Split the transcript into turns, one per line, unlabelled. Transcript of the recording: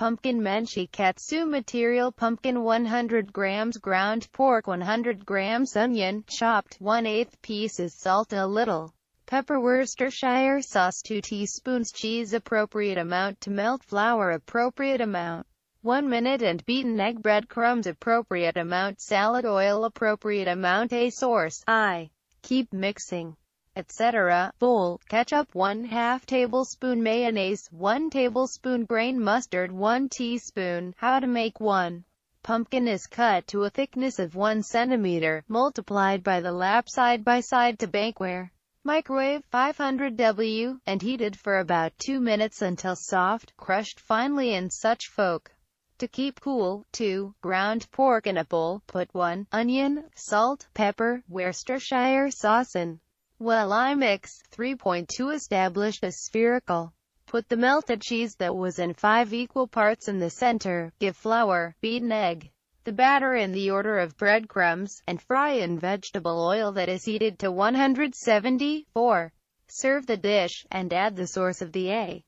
Pumpkin menchikatsu material Pumpkin 100 grams ground pork 100 grams onion, chopped, 1 8 pieces salt a little. Pepper Worcestershire sauce 2 teaspoons cheese appropriate amount to melt flour appropriate amount 1 minute and beaten egg breadcrumbs appropriate amount salad oil appropriate amount a source I keep mixing etc. Bowl, ketchup 1 2 tablespoon mayonnaise, 1 tablespoon grain mustard 1 teaspoon. How to make 1. Pumpkin is cut to a thickness of 1 centimeter, multiplied by the lap side by side to bakeware. Microwave 500 W, and heated for about 2 minutes until soft, crushed finely in such folk. To keep cool, 2. Ground pork in a bowl, put 1. Onion, salt, pepper, Worcestershire sauce in. Well I mix, 3.2 establish a spherical. Put the melted cheese that was in 5 equal parts in the center, give flour, beaten egg, the batter in the order of breadcrumbs, and fry in vegetable oil that is heated to 174. Serve the dish, and add the source of the A.